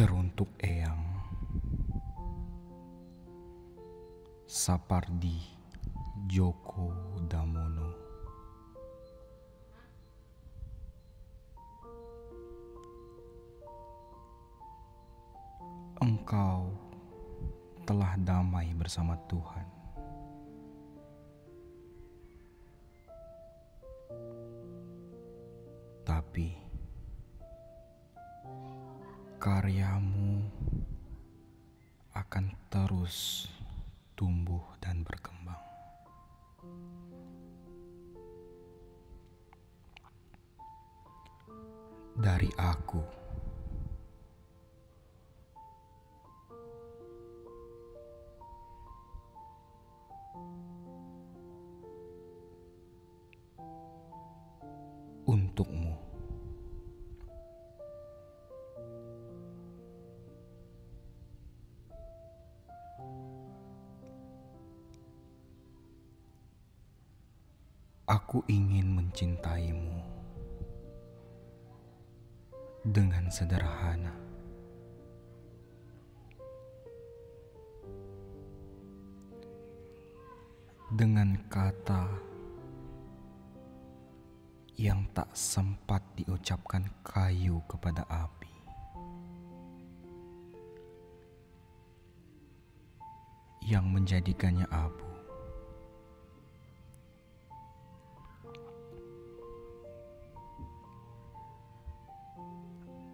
Teruntuk Eyang. Sapardi Djoko Damono. Engkau telah damai bersama Tuhan. Tapi karyamu akan terus tumbuh dan berkembang. Dari aku, Aku ingin mencintaimu dengan sederhana. Dengan kata yang tak sempat diucapkan kayu kepada api. Yang menjadikannya abu.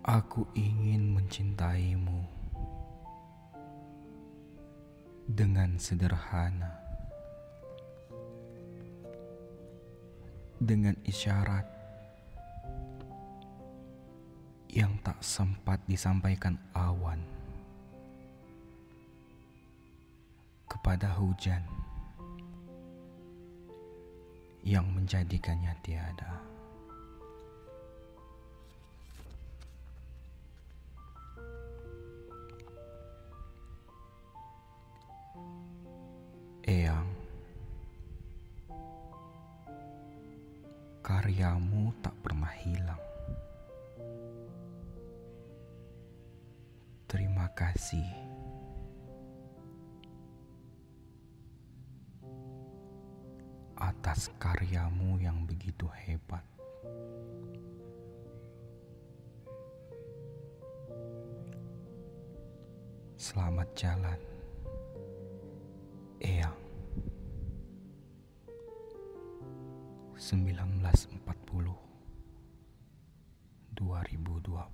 Aku ingin mencintaimu dengan sederhana, dengan isyarat yang tak sempat disampaikan awan kepada hujan yang menjadikannya tiada. Eyang, karyamu tak pernah hilang. Terima kasih. Atas karyamu yang begitu hebat. Selamat jalan. 1940 2020